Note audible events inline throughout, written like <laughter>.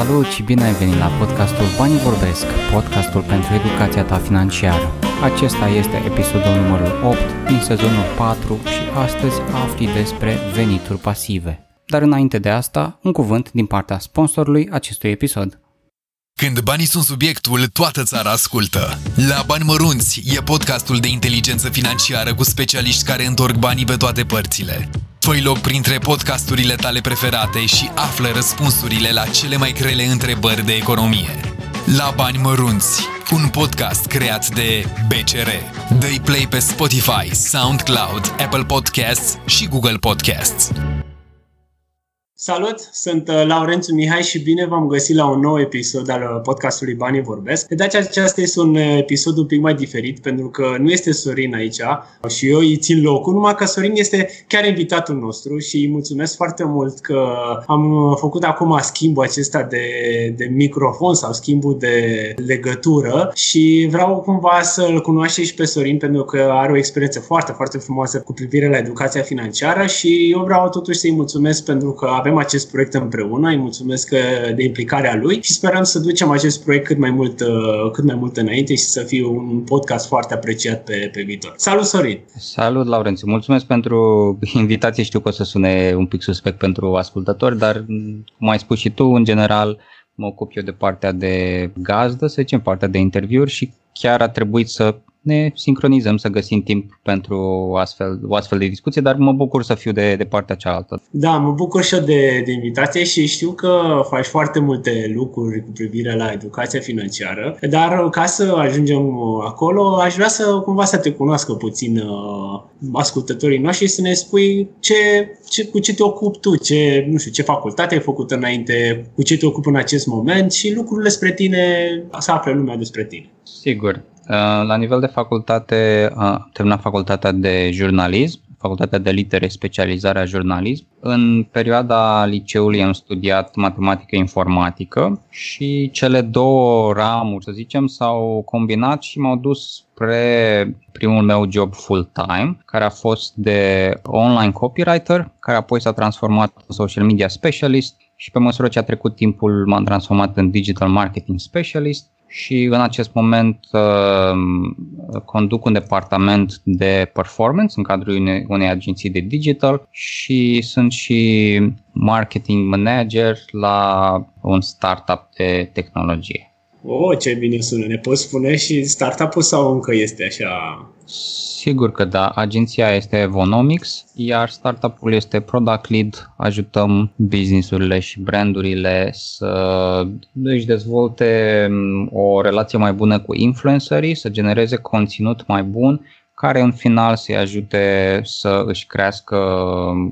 Salut și bine ai venit la podcastul Banii Vorbesc, podcastul pentru educația ta financiară. Acesta este episodul numărul 8 din sezonul 4 și astăzi afli despre venituri pasive. Dar înainte de asta, un cuvânt din partea sponsorului acestui episod. Când banii sunt subiectul, toată țara ascultă. La Bani Mărunți e podcastul de inteligență financiară cu specialiști care întorc banii pe toate părțile. Fă-i loc printre podcasturile tale preferate și află răspunsurile la cele mai grele întrebări de economie. La Bani Mărunți, un podcast creat de BCR. Dă-i play pe Spotify, SoundCloud, Apple Podcasts și Google Podcasts. Salut, sunt uh, Laurențiu Mihai și bine v-am găsit la un nou episod al uh, podcastului Banii Vorbesc. De data aceasta este un uh, episod un pic mai diferit pentru că nu este Sorin aici și eu îi țin locul, numai că Sorin este chiar invitatul nostru și îi mulțumesc foarte mult că am făcut acum schimbul acesta de, de microfon sau schimbul de legătură și vreau cumva să-l cunoaște și pe Sorin pentru că are o experiență foarte, foarte frumoasă cu privire la educația financiară și eu vreau totuși să-i mulțumesc pentru că avem avem acest proiect împreună, îi mulțumesc uh, de implicarea lui și sperăm să ducem acest proiect cât mai mult, uh, cât mai mult înainte și să fie un podcast foarte apreciat pe, pe viitor. Salut, Sorin! Salut, Laurențiu! Mulțumesc pentru invitație. Știu că o să sune un pic suspect pentru ascultători, dar, cum ai spus și tu, în general, mă ocup eu de partea de gazdă, să zicem, partea de interviuri și chiar a trebuit să ne sincronizăm să găsim timp pentru o astfel, o astfel de discuție, dar mă bucur să fiu de, de partea cealaltă. Da, mă bucur și eu de, de invitație și știu că faci foarte multe lucruri cu privire la educația financiară, dar ca să ajungem acolo, aș vrea să cumva să te cunoască puțin uh, ascultătorii noștri și să ne spui ce, ce, cu ce te ocupi tu, ce, nu știu, ce facultate ai făcut înainte, cu ce te ocupi în acest moment și lucrurile spre tine, să afle lumea despre tine. Sigur. Uh, la nivel de facultate, uh, am terminat facultatea de jurnalism, facultatea de litere, specializarea jurnalism. În perioada liceului am studiat matematică informatică și cele două ramuri, să zicem, s-au combinat și m-au dus spre primul meu job full-time, care a fost de online copywriter, care apoi s-a transformat în social media specialist și pe măsură ce a trecut timpul m-am transformat în digital marketing specialist și în acest moment uh, conduc un departament de performance în cadrul unei, unei agenții de digital și sunt și marketing manager la un startup de tehnologie. Oh, ce bine sună! Ne poți spune și startup-ul sau încă este așa? Sigur că da. Agenția este Evonomics, iar startup-ul este Product Lead. Ajutăm businessurile și brandurile să își dezvolte mm, o relație mai bună cu influencerii, să genereze conținut mai bun care în final să-i ajute să își crească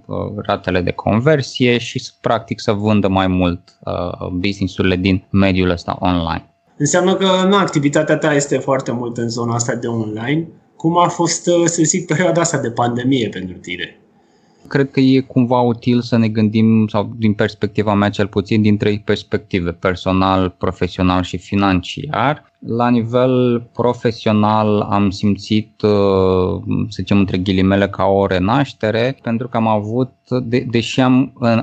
uh, ratele de conversie și să practic să vândă mai mult uh, businessurile din mediul ăsta online. Înseamnă că nu, activitatea ta este foarte mult în zona asta de online. Cum a fost, uh, să zic, perioada asta de pandemie pentru tine? Cred că e cumva util să ne gândim, sau din perspectiva mea cel puțin, din trei perspective, personal, profesional și financiar. La nivel profesional am simțit, uh, să zicem între ghilimele, ca o renaștere, pentru că am avut, de, deși am, uh,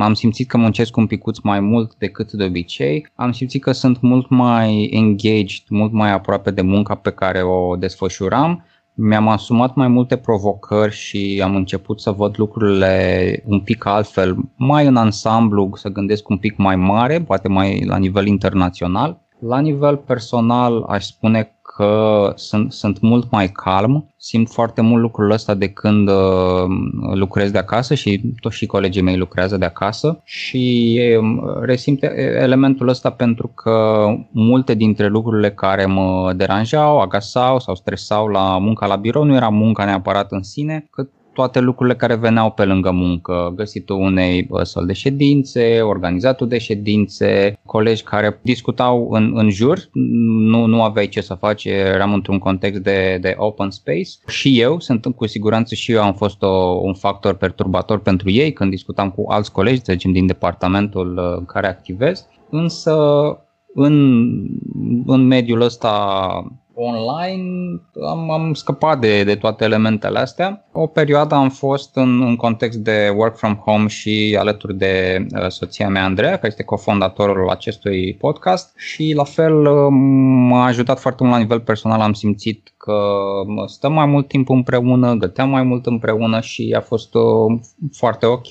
am simțit că muncesc un picuț mai mult decât de obicei, am simțit că sunt mult mai engaged, mult mai aproape de munca pe care o desfășuram mi-am asumat mai multe provocări și am început să văd lucrurile un pic altfel, mai în ansamblu, să gândesc un pic mai mare, poate mai la nivel internațional. La nivel personal, aș spune că sunt, sunt mult mai calm, simt foarte mult lucrul ăsta de când uh, lucrez de acasă și toți și colegii mei lucrează de acasă și uh, resimt elementul ăsta pentru că multe dintre lucrurile care mă deranjau, agasau sau stresau la munca la birou nu era munca neapărat în sine, cât toate lucrurile care veneau pe lângă muncă, găsitul unei sol de ședințe, organizatul de ședințe, colegi care discutau în, în jur, nu, nu aveai ce să faci, eram într-un context de, de open space. Și eu, sunt cu siguranță și eu am fost o, un factor perturbator pentru ei când discutam cu alți colegi, să zicem, din departamentul uh, în care activez, însă în, în mediul ăsta online am, am scăpat de, de toate elementele astea. O perioadă am fost în, în context de work from home și alături de uh, soția mea Andreea, care este cofondatorul acestui podcast. Și la fel uh, m-a ajutat foarte mult la nivel personal, am simțit că stăm mai mult timp împreună, găteam mai mult împreună și a fost uh, foarte ok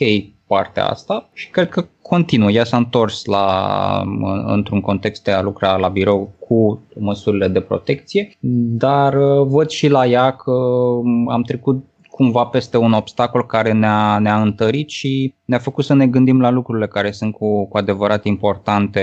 partea asta și cred că continuă. Ea s-a întors la, într-un context de a lucra la birou cu măsurile de protecție, dar uh, văd și la ea că um, am trecut cumva peste un obstacol care ne-a, ne-a întărit și ne-a făcut să ne gândim la lucrurile care sunt cu, cu adevărat importante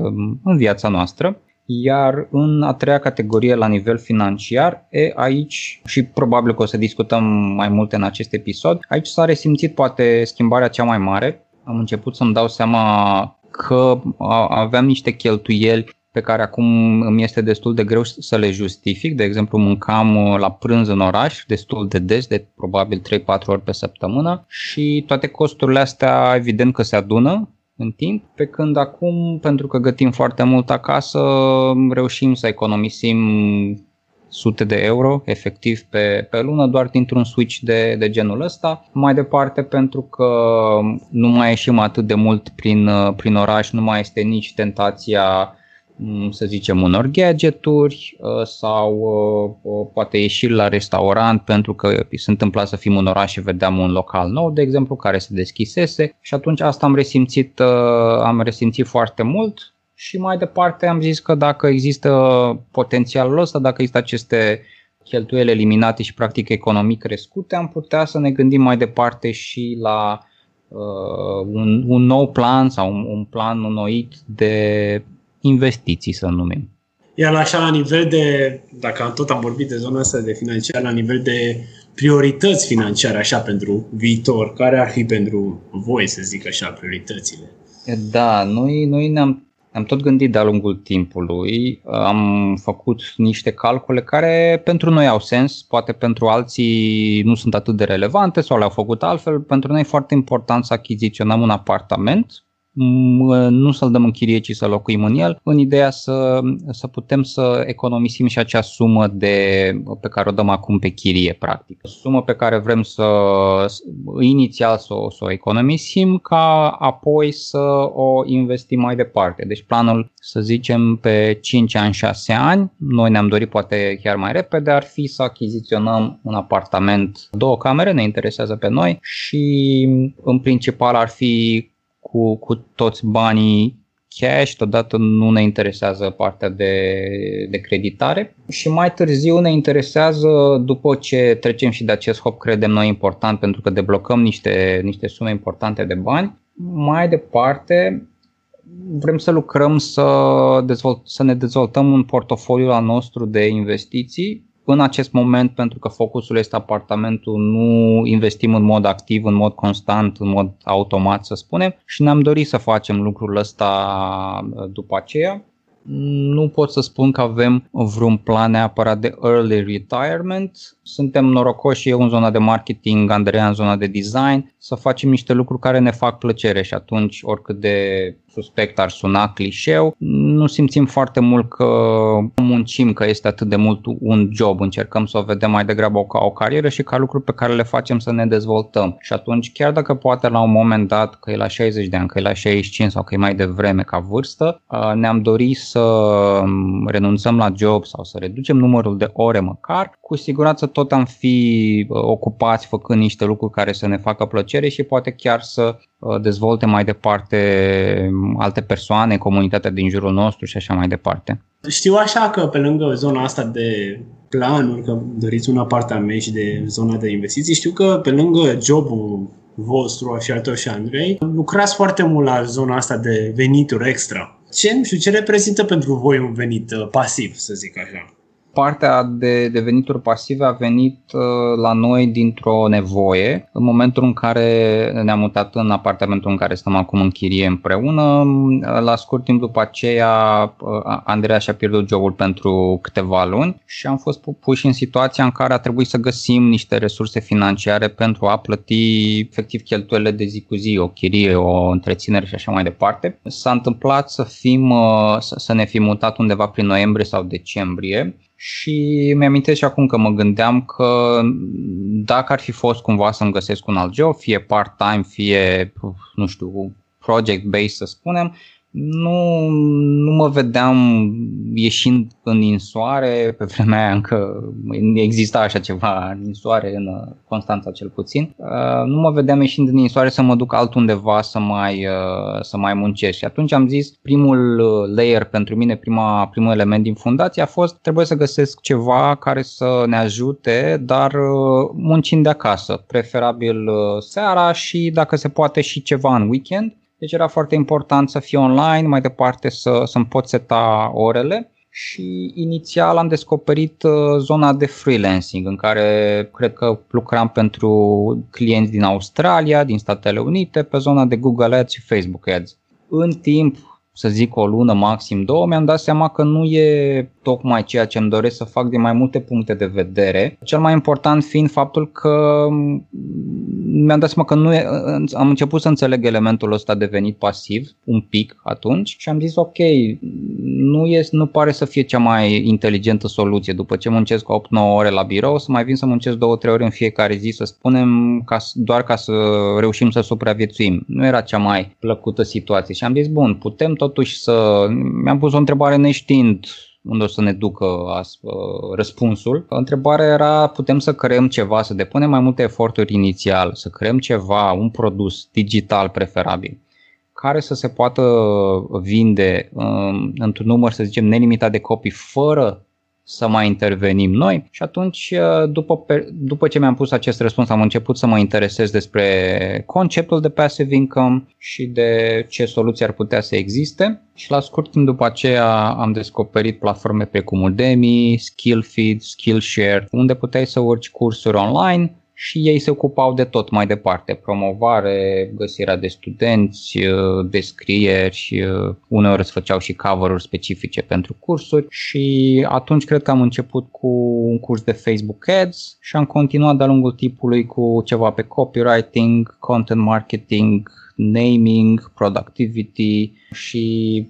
um, în viața noastră. Iar în a treia categorie, la nivel financiar, e aici, și probabil că o să discutăm mai multe în acest episod, aici s-a resimțit poate schimbarea cea mai mare. Am început să-mi dau seama că aveam niște cheltuieli pe care acum îmi este destul de greu să le justific. De exemplu, mâncam la prânz în oraș destul de des, de probabil 3-4 ori pe săptămână și toate costurile astea evident că se adună în timp, pe când acum, pentru că gătim foarte mult acasă, reușim să economisim sute de euro efectiv pe, pe lună doar dintr-un switch de, de genul ăsta. Mai departe pentru că nu mai ieșim atât de mult prin, prin oraș, nu mai este nici tentația Mm, să zicem, unor gadgeturi uh, sau uh, uh, poate ieșiri la restaurant pentru că se întâmpla să fim în oraș și vedeam un local nou, de exemplu, care se deschisese și atunci asta am resimțit, am resimțit foarte mult și mai departe am zis că dacă există potențialul ăsta, dacă există aceste cheltuieli eliminate și practic economic crescute, am putea să ne gândim mai departe și la uh, un, un nou plan sau un, un plan înnoit de investiții, să numim. Iar așa la nivel de, dacă tot am vorbit de zona asta de financiar, la nivel de priorități financiare așa pentru viitor, care ar fi pentru voi, să zic așa, prioritățile? Da, noi, noi ne-am am tot gândit de-a lungul timpului, am făcut niște calcule care pentru noi au sens, poate pentru alții nu sunt atât de relevante sau le-au făcut altfel. Pentru noi e foarte important să achiziționăm un apartament nu să-l dăm în chirie, ci să locuim în el, în ideea să, să putem să economisim și acea sumă de, pe care o dăm acum pe chirie, practic. Sumă pe care vrem să inițial să o, să o economisim, ca apoi să o investim mai departe. Deci planul, să zicem, pe 5 ani, 6 ani, noi ne-am dorit poate chiar mai repede, ar fi să achiziționăm un apartament, două camere, ne interesează pe noi și în principal ar fi cu, cu toți banii cash, totodată nu ne interesează partea de, de creditare. Și mai târziu ne interesează, după ce trecem și de acest hop, credem noi important pentru că deblocăm niște, niște sume importante de bani, mai departe vrem să lucrăm să, dezvolt, să ne dezvoltăm un portofoliu al nostru de investiții în acest moment, pentru că focusul este apartamentul, nu investim în mod activ, în mod constant, în mod automat, să spunem, și ne-am dorit să facem lucrul ăsta uh, după aceea. Nu pot să spun că avem vreun plan neapărat de early retirement. Suntem norocoși eu în zona de marketing, Andreea în zona de design, să facem niște lucruri care ne fac plăcere și atunci oricât de suspect ar suna clișeu, nu simțim foarte mult că muncim, că este atât de mult un job, încercăm să o vedem mai degrabă ca o carieră și ca lucruri pe care le facem să ne dezvoltăm. Și atunci, chiar dacă poate la un moment dat, că e la 60 de ani, că e la 65 sau că e mai devreme ca vârstă, ne-am dorit să renunțăm la job sau să reducem numărul de ore măcar, cu siguranță tot am fi ocupați făcând niște lucruri care să ne facă plăcere și poate chiar să dezvolte mai departe alte persoane, comunitatea din jurul nostru și așa mai departe. Știu așa că pe lângă zona asta de planuri, că doriți un apartament și de zona de investiții, știu că pe lângă jobul vostru și al tău și Andrei, lucrați foarte mult la zona asta de venituri extra. Ce, nu știu, ce reprezintă pentru voi un venit uh, pasiv, să zic așa? Partea de, de venituri pasive a venit uh, la noi dintr-o nevoie. În momentul în care ne-am mutat în apartamentul în care stăm acum în chirie împreună, uh, la scurt timp după aceea uh, Andreea și-a pierdut jobul pentru câteva luni și am fost puși în situația în care a trebuit să găsim niște resurse financiare pentru a plăti efectiv cheltuielile de zi cu zi, o chirie, o întreținere și așa mai departe. S-a întâmplat să fim, să ne fi mutat undeva prin noiembrie sau decembrie și mi-amintesc și acum că mă gândeam că dacă ar fi fost cumva să-mi găsesc un alt job, fie part-time, fie, nu știu, project-based să spunem, nu, nu mă vedeam ieșind în insoare, pe vremea aia încă exista așa ceva în insoare, în uh, Constanța cel puțin. Uh, nu mă vedeam ieșind în insoare să mă duc altundeva să mai, uh, să mai muncesc. Și atunci am zis, primul layer pentru mine, prima, primul element din fundație a fost trebuie să găsesc ceva care să ne ajute, dar muncind de acasă, preferabil seara și dacă se poate și ceva în weekend deci era foarte important să fie online, mai departe să, să-mi pot seta orele și inițial am descoperit uh, zona de freelancing în care cred că lucram pentru clienți din Australia, din Statele Unite, pe zona de Google Ads și Facebook Ads. În timp, să zic o lună, maxim două, mi-am dat seama că nu e tocmai ceea ce îmi doresc să fac din mai multe puncte de vedere. Cel mai important fiind faptul că mi-am dat seama că nu e, am început să înțeleg elementul ăsta de venit pasiv un pic atunci și am zis ok, nu, e, nu pare să fie cea mai inteligentă soluție. După ce muncesc 8-9 ore la birou, să mai vin să muncesc 2-3 ore în fiecare zi, să spunem, ca, doar ca să reușim să supraviețuim. Nu era cea mai plăcută situație și am zis, bun, putem totuși să... Mi-am pus o întrebare neștiind unde o să ne ducă as, uh, răspunsul. Întrebarea era, putem să creăm ceva, să depunem mai multe eforturi inițial, să creăm ceva, un produs digital preferabil, care să se poată vinde um, într-un număr, să zicem, nelimitat de copii, fără să mai intervenim noi. Și atunci uh, după, după ce mi-am pus acest răspuns am început să mă interesez despre conceptul de passive income și de ce soluții ar putea să existe. Și la scurt timp după aceea am descoperit platforme precum Udemy, Skillfeed, Skillshare unde puteai să urci cursuri online și ei se ocupau de tot mai departe, promovare, găsirea de studenți, uh, descrieri, uh, uneori îți făceau și cover-uri specifice pentru cursuri și atunci cred că am început cu un curs de Facebook Ads și am continuat de-a lungul timpului cu ceva pe copywriting, content marketing, naming, productivity și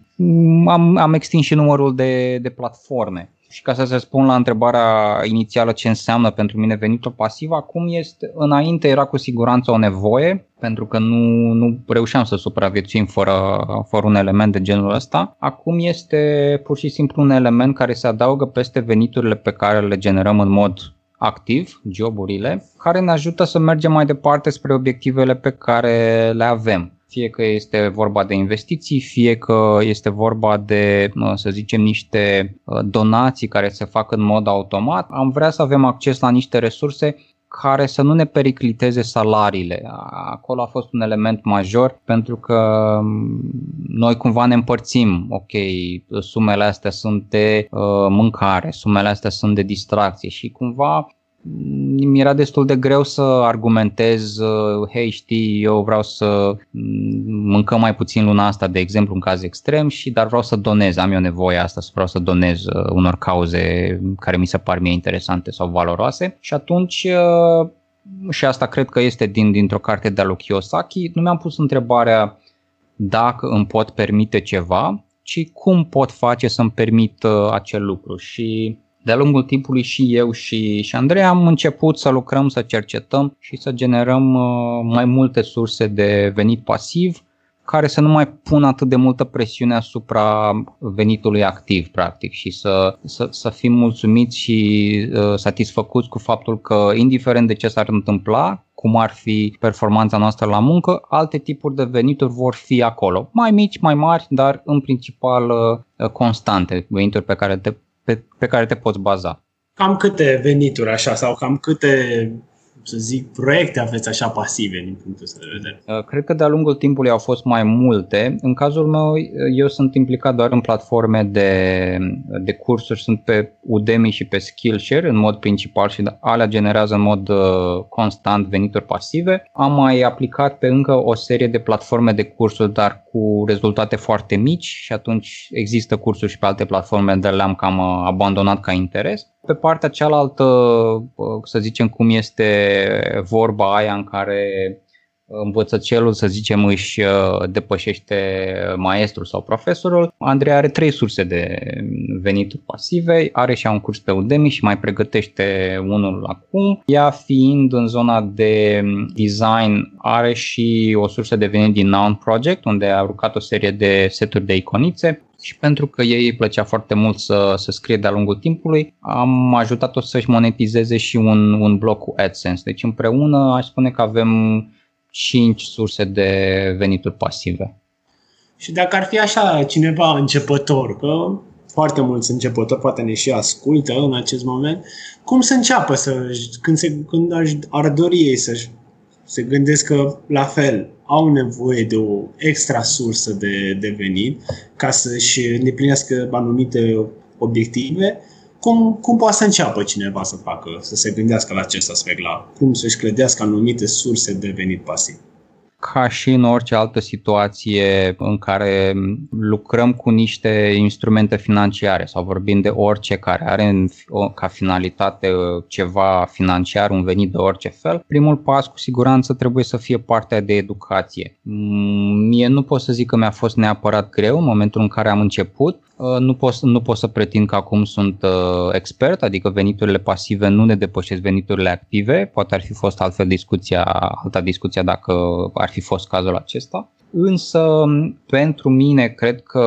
am, am extins și numărul de, de platforme. Și ca să se spun la întrebarea inițială ce înseamnă pentru mine venitul pasiv, acum este, înainte era cu siguranță o nevoie, pentru că nu, nu reușeam să supraviețuim fără, fără un element de genul ăsta. Acum este pur și simplu un element care se adaugă peste veniturile pe care le generăm în mod activ, joburile, care ne ajută să mergem mai departe spre obiectivele pe care le avem fie că este vorba de investiții, fie că este vorba de, să zicem, niște uh, donații care se fac în mod automat, am vrea să avem acces la niște resurse care să nu ne pericliteze salariile. Acolo a fost un element major pentru că um, noi cumva ne împărțim, ok, sumele astea sunt de uh, mâncare, sumele astea sunt de distracție și cumva mi era destul de greu să argumentez, uh, hei știi, eu vreau să mâncăm mai puțin luna asta, de exemplu, în caz extrem, și dar vreau să donez, am eu nevoie asta, să vreau să donez uh, unor cauze care mi se par mie interesante sau valoroase. Și atunci uh, și asta cred că este din, dintr-o carte de-a lui Kiyosaki, nu mi-am pus întrebarea dacă îmi pot permite ceva, ci cum pot face să-mi permit acel lucru. Și de-a lungul timpului și eu și, și Andrei am început să lucrăm, să cercetăm și să generăm uh, mai multe surse de venit pasiv care să nu mai pună atât de multă presiune asupra venitului activ, practic, și să, să, să fim mulțumiți și uh, satisfăcuți cu faptul că, indiferent de ce s-ar întâmpla, cum ar fi performanța noastră la muncă, alte tipuri de venituri vor fi acolo. Mai mici, mai mari, dar în principal uh, constante, venituri pe care te pe, pe care te poți baza. Cam câte venituri așa sau cam câte să zic, proiecte aveți așa pasive din punctul ăsta de vedere? Uh, cred că de-a lungul timpului au fost mai multe. În cazul meu, eu sunt implicat doar în platforme de, de cursuri, sunt pe Udemy și pe Skillshare în mod principal și alea generează în mod uh, constant venituri pasive. Am mai aplicat pe încă o serie de platforme de cursuri, dar cu rezultate foarte mici și atunci există cursuri și pe alte platforme, dar le-am cam uh, abandonat ca interes. Pe partea cealaltă, să zicem cum este vorba aia în care învățăcelul, să zicem, își uh, depășește maestrul sau profesorul, Andrei are trei surse de venituri pasive, are și un curs pe Udemy și mai pregătește unul acum. Ea fiind în zona de design, are și o sursă de venit din Noun Project, unde a rucat o serie de seturi de iconițe și pentru că ei îi plăcea foarte mult să, să scrie de-a lungul timpului, am ajutat-o să-și monetizeze și un, un blog cu AdSense. Deci împreună aș spune că avem 5 surse de venituri pasive. Și dacă ar fi așa cineva începător, că foarte mulți începători poate ne și ascultă în acest moment, cum să înceapă să, când, se, când ar dori ei să se gândesc că la fel au nevoie de o extra sursă de, de venit ca să-și îndeplinească anumite obiective, cum, cum poate să înceapă cineva să facă, să se gândească la acest aspect, la cum să-și clădească anumite surse de venit pasiv? Ca și în orice altă situație în care lucrăm cu niște instrumente financiare sau vorbim de orice care are ca finalitate ceva financiar, un venit de orice fel, primul pas cu siguranță trebuie să fie partea de educație. Mie nu pot să zic că mi-a fost neapărat greu în momentul în care am început, Uh, nu pot, nu pot să pretind că acum sunt uh, expert, adică veniturile pasive nu ne depășesc veniturile active, poate ar fi fost altfel discuția, alta discuția dacă ar fi fost cazul acesta. Însă, pentru mine, cred că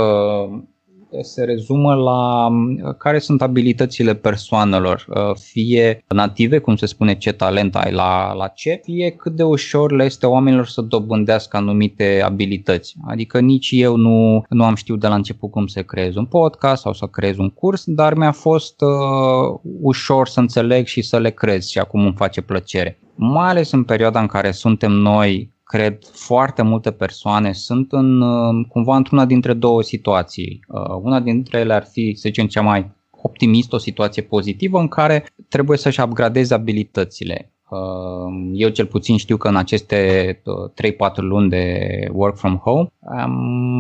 se rezumă la uh, care sunt abilitățile persoanelor, uh, fie native, cum se spune ce talent ai la, la ce, fie cât de ușor le este oamenilor să dobândească anumite abilități. Adică nici eu nu, nu am știut de la început cum să creez un podcast sau să creez un curs, dar mi-a fost uh, ușor să înțeleg și să le crez și acum îmi face plăcere. Mai ales în perioada în care suntem noi cred, foarte multe persoane sunt în, cumva într-una dintre două situații. Uh, una dintre ele ar fi, să zicem, cea mai optimist, o situație pozitivă în care trebuie să-și upgradeze abilitățile. Uh, eu cel puțin știu că în aceste 3-4 uh, luni de work from home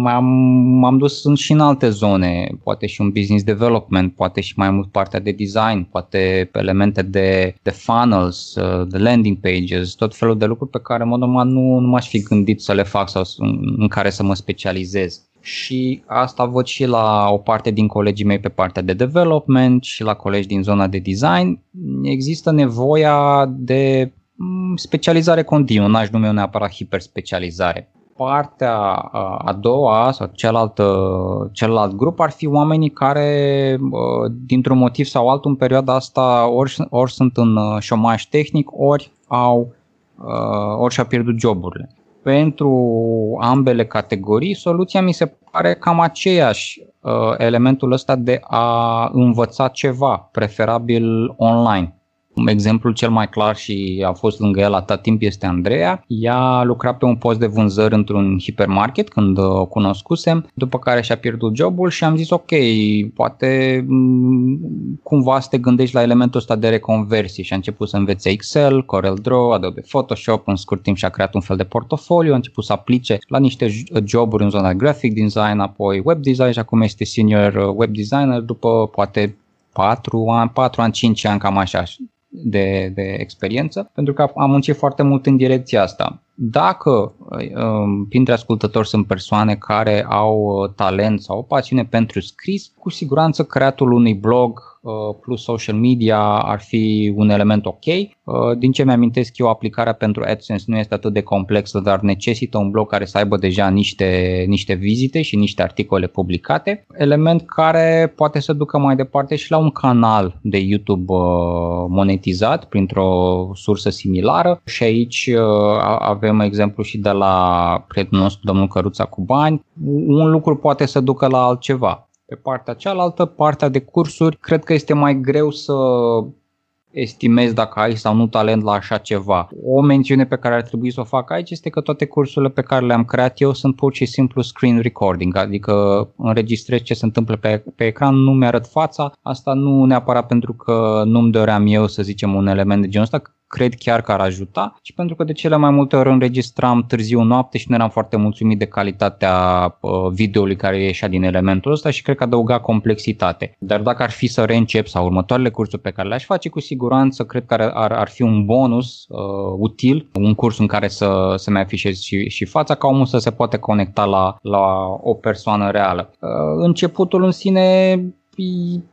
am, m-am dus în și în alte zone, poate și un business development, poate și mai mult partea de design, poate elemente de, de funnels, uh, de landing pages, tot felul de lucruri pe care în mod normal nu, nu m-aș fi gândit să le fac sau în care să mă specializez și asta văd și la o parte din colegii mei pe partea de development și la colegi din zona de design. Există nevoia de mm, specializare continuă, n-aș nume o neapărat hiperspecializare. Partea a doua sau cealaltă, celălalt grup ar fi oamenii care, dintr-un motiv sau altul, în perioada asta ori, ori sunt în uh, șomaj tehnic, ori au ori și-au pierdut joburile pentru ambele categorii, soluția mi se pare cam aceeași, uh, elementul ăsta de a învăța ceva, preferabil online. Exemplul cel mai clar și a fost lângă el atât timp este Andreea. Ea a lucrat pe un post de vânzări într-un hipermarket când o cunoscusem, după care și-a pierdut jobul și am zis ok, poate mm, cumva să te gândești la elementul ăsta de reconversie și a început să învețe Excel, Corel Draw, Adobe Photoshop, în scurt timp și-a creat un fel de portofoliu, a început să aplice la niște joburi în zona graphic design, apoi web design și acum este senior uh, web designer după poate 4 ani, 4 ani, 5 ani, cam așa de, de experiență, pentru că am muncit foarte mult în direcția asta. Dacă um, printre ascultători sunt persoane care au uh, talent sau o pasiune pentru scris, cu siguranță creatul unui blog uh, plus social media ar fi un element ok. Uh, din ce mi-amintesc eu, aplicarea pentru AdSense nu este atât de complexă, dar necesită un blog care să aibă deja niște, niște vizite și niște articole publicate. Element care poate să ducă mai departe și la un canal de YouTube monetizat printr-o sursă similară și aici avem avem exemplu și de la prietenul nostru, domnul Căruța cu bani, un lucru poate să ducă la altceva. Pe partea cealaltă, partea de cursuri, cred că este mai greu să estimezi dacă ai sau nu talent la așa ceva. O mențiune pe care ar trebui să o fac aici este că toate cursurile pe care le-am creat eu sunt pur și simplu screen recording, adică înregistrez ce se întâmplă pe, pe ecran, nu mi-arăt fața, asta nu neapărat pentru că nu-mi doream eu să zicem un element de genul ăsta, cred chiar că ar ajuta, ci pentru că de cele mai multe ori înregistram târziu noapte și nu eram foarte mulțumit de calitatea uh, videoului care ieșea din elementul ăsta și cred că adăuga complexitate. Dar dacă ar fi să reîncep sau următoarele cursuri pe care le-aș face, cu siguranță cred că ar, ar, ar fi un bonus uh, util, un curs în care să, să-mi afișez și, și fața, ca omul să se poate conecta la, la o persoană reală. Uh, începutul în sine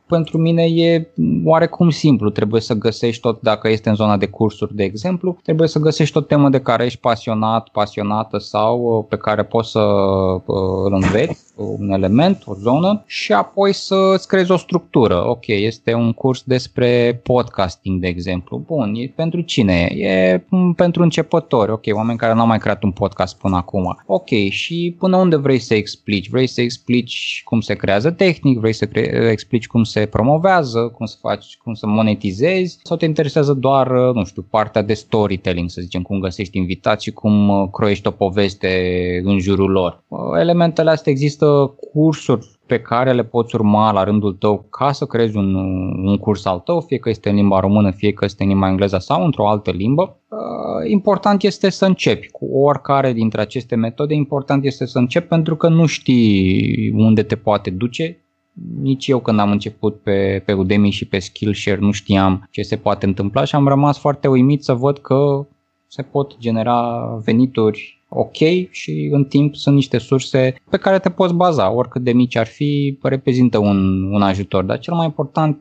pentru mine e oarecum simplu. Trebuie să găsești tot, dacă este în zona de cursuri, de exemplu, trebuie să găsești o temă de care ești pasionat, pasionată sau uh, pe care poți să uh, îl înveți, un element, o zonă și apoi să îți creezi o structură. Ok, este un curs despre podcasting, de exemplu. Bun, e pentru cine? E pentru începători. Ok, oameni care nu au mai creat un podcast până acum. Ok, și până unde vrei să explici? Vrei să explici cum se creează tehnic? Vrei să cre- explici cum se se promovează, cum să faci, cum să monetizezi sau te interesează doar, nu știu, partea de storytelling, să zicem, cum găsești invitați și cum uh, croiești o poveste în jurul lor. Uh, elementele astea există cursuri pe care le poți urma la rândul tău ca să creezi un, un curs al tău, fie că este în limba română, fie că este în limba engleză sau într-o altă limbă. Uh, important este să începi cu oricare dintre aceste metode, important este să începi pentru că nu știi unde te poate duce, nici eu când am început pe, pe Udemy și pe Skillshare nu știam ce se poate întâmpla și am rămas foarte uimit să văd că se pot genera venituri ok și în timp sunt niște surse pe care te poți baza, oricât de mici ar fi, reprezintă un, un ajutor, dar cel mai important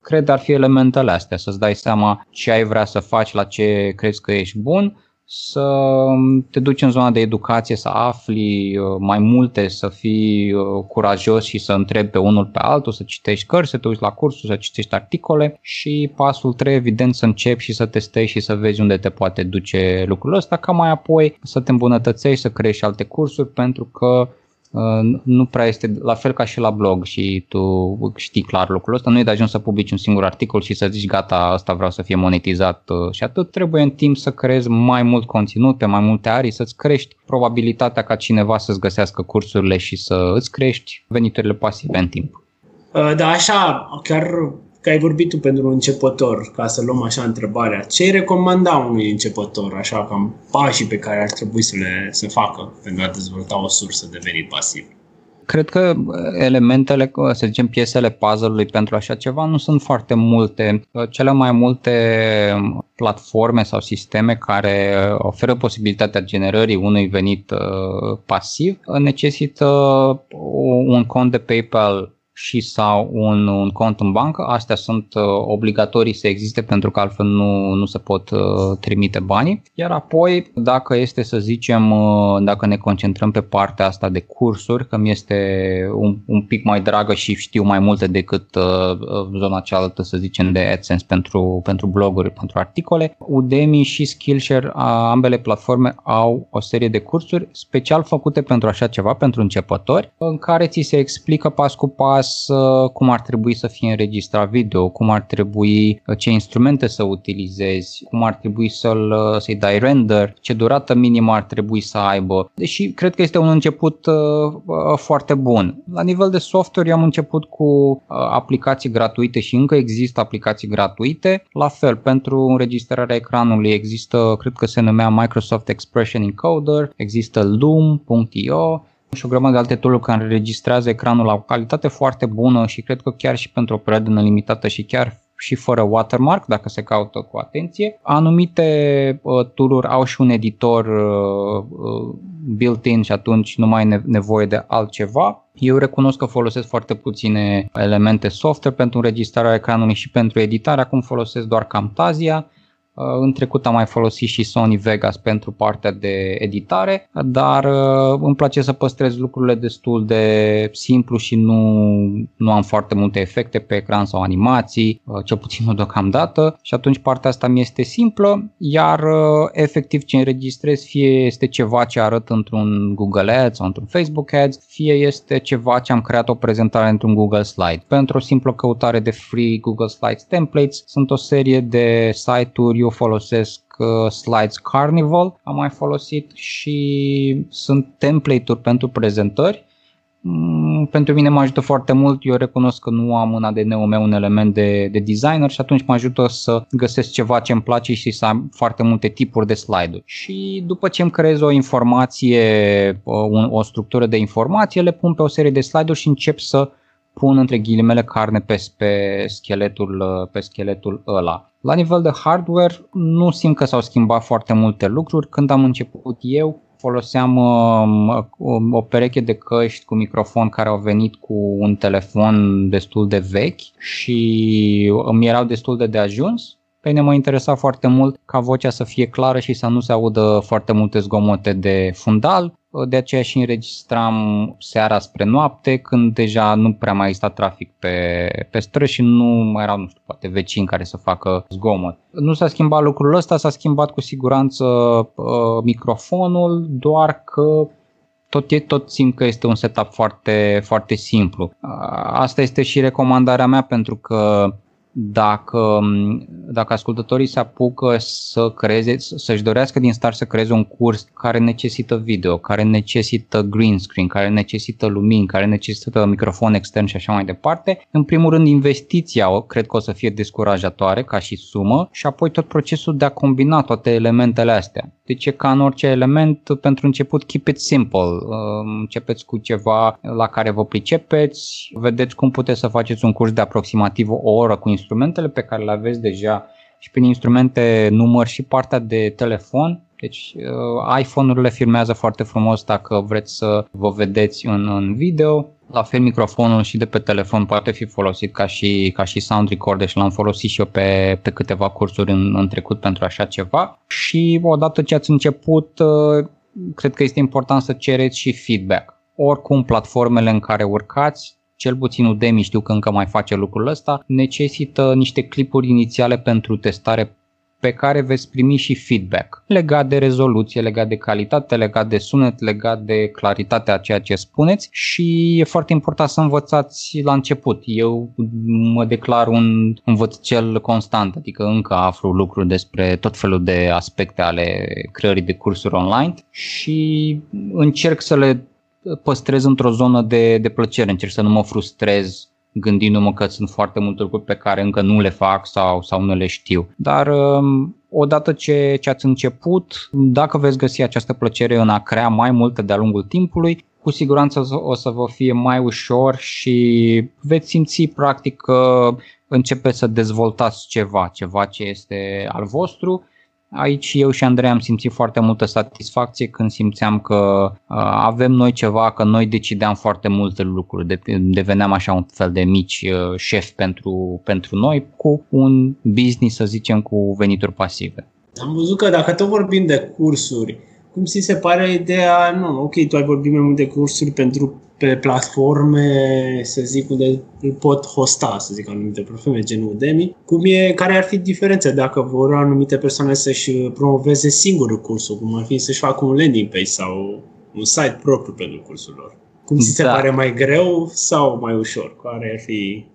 cred ar fi elementele astea, să-ți dai seama ce ai vrea să faci, la ce crezi că ești bun să te duci în zona de educație, să afli uh, mai multe, să fii uh, curajos și să întrebi pe unul pe altul, să citești cărți, să te uiți la cursuri, să citești articole și pasul 3, evident, să începi și să testezi și să vezi unde te poate duce lucrul ăsta, ca mai apoi să te îmbunătățești, să crești alte cursuri, pentru că Uh, nu prea este la fel ca și la blog și tu știi clar lucrul ăsta, nu e de ajuns să publici un singur articol și să zici gata, asta vreau să fie monetizat. Uh, și atât, trebuie în timp să creezi mai mult conținut pe mai multe arii, să-ți crești probabilitatea ca cineva să-ți găsească cursurile și să îți crești veniturile pasive în timp. Uh, da, așa, chiar că ai vorbit tu pentru un începător, ca să luăm așa întrebarea, ce îi recomanda unui începător, așa cam pașii pe care ar trebui să le să facă pentru a dezvolta o sursă de venit pasiv? Cred că elementele, să zicem, piesele puzzle-ului pentru așa ceva nu sunt foarte multe. Cele mai multe platforme sau sisteme care oferă posibilitatea generării unui venit uh, pasiv necesită un cont de PayPal și sau un, un cont în bancă. Astea sunt uh, obligatorii să existe pentru că altfel nu, nu se pot uh, trimite banii. Iar apoi, dacă este să zicem, uh, dacă ne concentrăm pe partea asta de cursuri, că mi este un, un pic mai dragă și știu mai multe decât uh, zona cealaltă, să zicem, de AdSense pentru, pentru bloguri, pentru articole, Udemy și Skillshare, ambele platforme au o serie de cursuri special făcute pentru așa ceva, pentru începători, în care ți se explică pas cu pas pas cum ar trebui să fie înregistrat video, cum ar trebui, ce instrumente să utilizezi, cum ar trebui să-l, să-i dai render, ce durată minimă ar trebui să aibă. Deși cred că este un început uh, foarte bun. La nivel de software am început cu uh, aplicații gratuite și încă există aplicații gratuite. La fel, pentru înregistrarea ecranului există, cred că se numea Microsoft Expression Encoder, există Loom.io, și o grămadă de alte tool care înregistrează ecranul la o calitate foarte bună și cred că chiar și pentru o perioadă nelimitată și chiar și fără watermark, dacă se caută cu atenție. Anumite uh, tool au și un editor uh, uh, built-in și atunci nu mai e nevoie de altceva. Eu recunosc că folosesc foarte puține elemente software pentru înregistrarea ecranului și pentru editare. Acum folosesc doar Camtasia Uh, în trecut am mai folosit și Sony Vegas pentru partea de editare, dar uh, îmi place să păstrez lucrurile destul de simplu și nu, nu am foarte multe efecte pe ecran sau animații, uh, cel puțin nu deocamdată și atunci partea asta mi este simplă, iar efectiv ce înregistrez fie este ceva ce arăt într-un Google Ads sau într-un Facebook Ads, fie este ceva ce am creat o prezentare într-un Google Slide. Pentru o simplă căutare de free Google Slides templates sunt o serie de site-uri eu folosesc uh, Slides Carnival, am mai folosit și sunt template-uri pentru prezentări Mm, pentru mine mă ajută foarte mult, eu recunosc că nu am în ADN-ul meu un element de, de designer și atunci mă ajută să găsesc ceva ce îmi place și să am foarte multe tipuri de slide-uri. Și după ce îmi creez o informație, o, o structură de informație, le pun pe o serie de slide-uri și încep să pun între ghilimele carne pe, pe, scheletul, pe scheletul ăla. La nivel de hardware, nu simt că s-au schimbat foarte multe lucruri. Când am început eu, foloseam uh, o pereche de căști cu microfon care au venit cu un telefon destul de vechi și îmi erau destul de de ajuns. Pe mine mă interesa foarte mult ca vocea să fie clară și să nu se audă foarte multe zgomote de fundal de aceea și înregistram seara spre noapte, când deja nu prea mai exista trafic pe, pe străzi și nu mai erau, nu știu, poate vecini care să facă zgomot. Nu s-a schimbat lucrul ăsta, s-a schimbat cu siguranță uh, microfonul, doar că tot, e, tot simt că este un setup foarte, foarte simplu. Uh, asta este și recomandarea mea pentru că dacă, dacă ascultătorii se apucă să creeze, să-și dorească din start să creeze un curs care necesită video, care necesită green screen, care necesită lumini, care necesită microfon extern și așa mai departe, în primul rând investiția cred că o să fie descurajatoare ca și sumă și apoi tot procesul de a combina toate elementele astea. Deci e ca în orice element, pentru început keep it simple. Începeți cu ceva la care vă pricepeți, vedeți cum puteți să faceți un curs de aproximativ o oră cu instrumentele pe care le aveți deja și prin instrumente număr și partea de telefon. Deci uh, iPhone-urile filmează foarte frumos dacă vreți să vă vedeți în, în video. La fel microfonul și de pe telefon poate fi folosit ca și, ca și sound recorder și l-am folosit și eu pe, pe câteva cursuri în, în trecut pentru așa ceva. Și odată ce ați început, uh, cred că este important să cereți și feedback. Oricum, platformele în care urcați cel puțin Udemy știu că încă mai face lucrul ăsta, necesită niște clipuri inițiale pentru testare pe care veți primi și feedback legat de rezoluție, legat de calitate, legat de sunet, legat de claritatea a ceea ce spuneți și e foarte important să învățați la început. Eu mă declar un învățăcel constant, adică încă aflu lucruri despre tot felul de aspecte ale creării de cursuri online și încerc să le păstrez într-o zonă de, de plăcere, încerc să nu mă frustrez gândindu-mă că sunt foarte multe lucruri pe care încă nu le fac sau, sau nu le știu. Dar um, odată ce, ce ați început, dacă veți găsi această plăcere în a crea mai multe de-a lungul timpului, cu siguranță o să vă fie mai ușor și veți simți practic că începeți să dezvoltați ceva, ceva ce este al vostru Aici eu și Andrei am simțit foarte multă satisfacție când simțeam că uh, avem noi ceva, că noi decideam foarte multe lucruri, de, deveneam așa un fel de mici uh, șef pentru, pentru noi cu un business, să zicem, cu venituri pasive. Am văzut că dacă tot vorbim de cursuri, cum ți se pare ideea, nu, ok, tu ai vorbit mai mult de cursuri pentru pe platforme, să zic, unde îl pot hosta, să zic, anumite platforme, genul Udemy. Cum e, care ar fi diferența dacă vor anumite persoane să-și promoveze singur cursul, cum ar fi să-și facă un landing page sau un site propriu pentru cursul lor? Cum ți se da. pare mai greu sau mai ușor? Care ar fi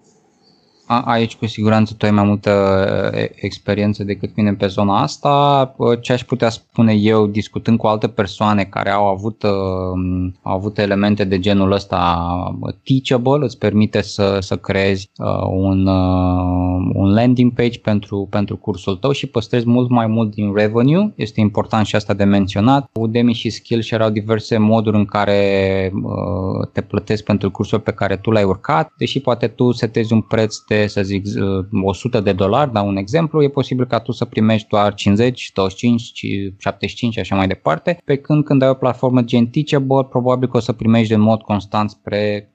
aici cu siguranță tu ai mai multă experiență decât mine pe zona asta. Ce aș putea spune eu discutând cu alte persoane care au avut, au avut elemente de genul ăsta teachable, îți permite să, să creezi un, un landing page pentru, pentru cursul tău și păstrezi mult mai mult din revenue. Este important și asta de menționat. Udemy și Skillshare au diverse moduri în care te plătesc pentru cursul pe care tu l-ai urcat, deși poate tu setezi un preț de să zic, 100 uh, de dolari, da un exemplu, e posibil ca tu să primești doar 50, 25, 75 și așa mai departe, pe când când ai o platformă gen Teachable, probabil că o să primești în mod constant spre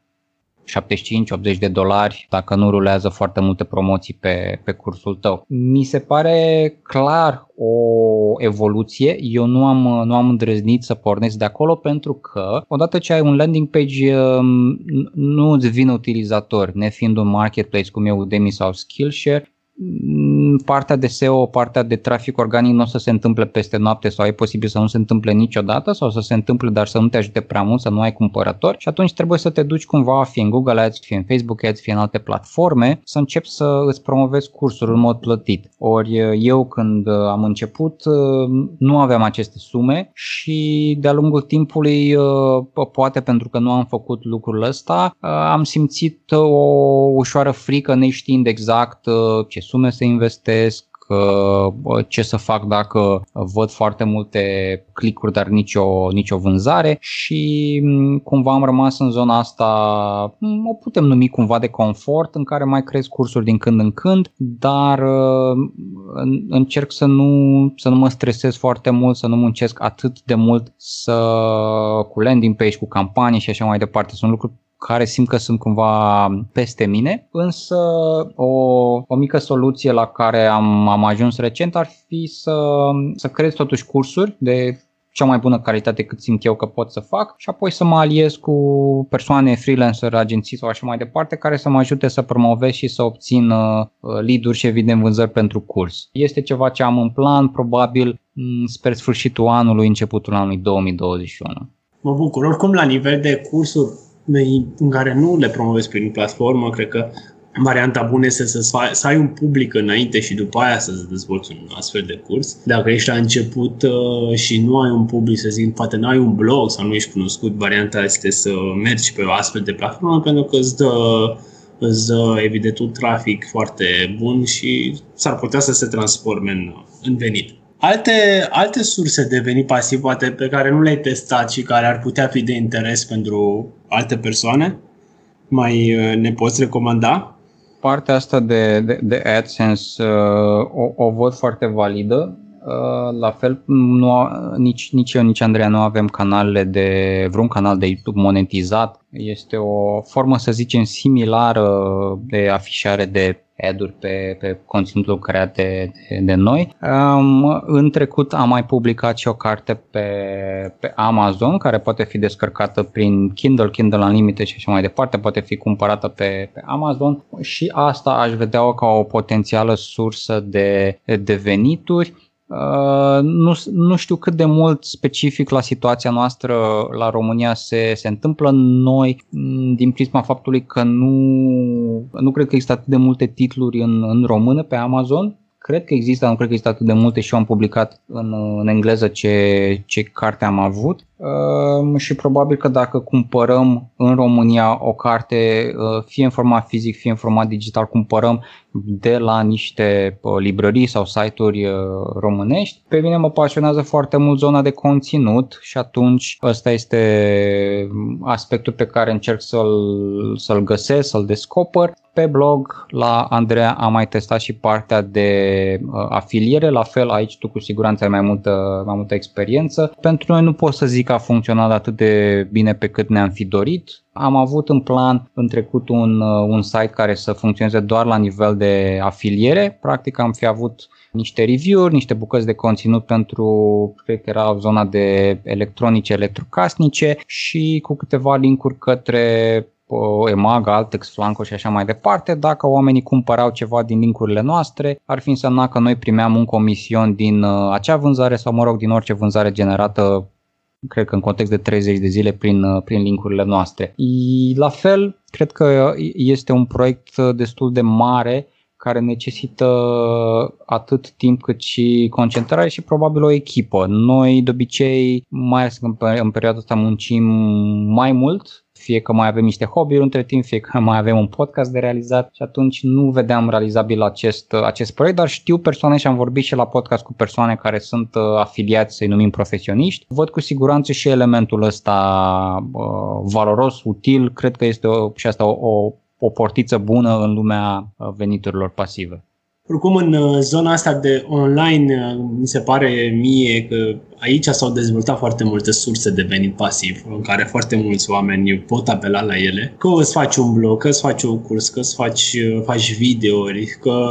75-80 de dolari dacă nu rulează foarte multe promoții pe, pe cursul tău. Mi se pare clar o evoluție. Eu nu am, nu am îndrăznit să pornesc de acolo pentru că odată ce ai un landing page um, nu îți vin utilizatori, nefiind un marketplace cum e Udemy sau Skillshare, mm, partea de SEO, partea de trafic organic nu o să se întâmple peste noapte sau e posibil să nu se întâmple niciodată sau să se întâmple dar să nu te ajute prea mult, să nu ai cumpărători și atunci trebuie să te duci cumva fie în Google Ads, fie în Facebook Ads, fie în alte platforme să începi să îți promovezi cursuri în mod plătit. Ori eu când am început nu aveam aceste sume și de-a lungul timpului poate pentru că nu am făcut lucrul ăsta am simțit o ușoară frică neștiind exact uh, ce sume să investesc, ce să fac dacă văd foarte multe clicuri, dar nicio, nicio vânzare și mm, cumva am rămas în zona asta, mm, o putem numi cumva de confort, în care mai cresc cursuri din când în când, dar uh, încerc să nu, să nu mă stresez foarte mult, să nu muncesc atât de mult să cu landing page, cu campanii și așa mai departe. Sunt lucruri care simt că sunt cumva peste mine, însă o, o mică soluție la care am, am ajuns recent ar fi să, să creez totuși cursuri de cea mai bună calitate cât simt eu că pot să fac și apoi să mă aliez cu persoane freelancer, agenții sau așa mai departe care să mă ajute să promovez și să obțin uh, lead-uri și evident vânzări pentru curs. Este ceva ce am în plan, probabil mm, spre sfârșitul anului, începutul anului 2021. Mă bucur. Oricum, la nivel de cursuri, în care nu le promovezi prin platformă, cred că varianta bună este să, să ai un public înainte și după aia să dezvolți un astfel de curs. Dacă ești la început uh, și nu ai un public, să zic, poate nu ai un blog sau nu ești cunoscut, varianta este să mergi pe o astfel de platformă pentru că îți dă, îți dă evident un trafic foarte bun și s-ar putea să se transforme în, în venit. Alte, alte surse de venit pasiv, poate pe care nu le-ai testat și care ar putea fi de interes pentru alte persoane, mai uh, ne poți recomanda? Partea asta de, de, de AdSense uh, o, o văd foarte validă. Uh, la fel, nu, nici, nici eu, nici Andreea nu avem canale de vreun canal de YouTube monetizat. Este o formă, să zicem, similară de afișare de ad-uri pe, pe conținutul creat de, de, de noi. Um, în trecut am mai publicat și o carte pe, pe Amazon care poate fi descărcată prin Kindle, Kindle Unlimited și așa mai departe, poate fi cumpărată pe, pe Amazon și asta aș vedea-o ca o potențială sursă de, de venituri Uh, nu, nu știu cât de mult specific la situația noastră la România se, se întâmplă. Noi, mm, din prisma faptului că nu, nu cred că există atât de multe titluri în, în română pe Amazon, cred că există, nu cred că există atât de multe și eu am publicat în, în engleză ce, ce carte am avut uh, și probabil că dacă cumpărăm în România o carte, uh, fie în format fizic, fie în format digital, cumpărăm de la niște uh, librării sau site-uri uh, românești. Pe mine mă pasionează foarte mult zona de conținut și atunci ăsta este aspectul pe care încerc să-l, să-l găsesc, să-l descoper. Pe blog la Andreea am mai testat și partea de uh, afiliere, la fel aici tu cu siguranță ai mai multă, mai multă experiență. Pentru noi nu pot să zic că a funcționat atât de bine pe cât ne-am fi dorit. Am avut în plan în trecut un, uh, un site care să funcționeze doar la nivel de afiliere. Practic am fi avut niște review-uri, niște bucăți de conținut pentru, cred că era zona de electronice, electrocasnice și cu câteva linkuri către EMAG, Altex, Flanco și așa mai departe. Dacă oamenii cumpărau ceva din linkurile noastre, ar fi însemnat că noi primeam un comision din uh, acea vânzare sau, mă rog, din orice vânzare generată cred că în context de 30 de zile prin, uh, prin linkurile noastre. La fel, cred că este un proiect uh, destul de mare care necesită atât timp cât și concentrare și probabil o echipă. Noi de obicei, mai ales în, în perioada asta, muncim mai mult fie că mai avem niște hobby-uri între timp, fie că mai avem un podcast de realizat și atunci nu vedeam realizabil acest, acest proiect, dar știu persoane și am vorbit și la podcast cu persoane care sunt uh, afiliați, să-i numim profesioniști. Văd cu siguranță și elementul ăsta uh, valoros, util, cred că este o, și asta o, o, o portiță bună în lumea uh, veniturilor pasive. Oricum, în zona asta de online, mi se pare mie că aici s-au dezvoltat foarte multe surse de venit pasiv, în care foarte mulți oameni pot apela la ele. Că îți faci un blog, că îți faci un curs, că îți faci, faci videouri, că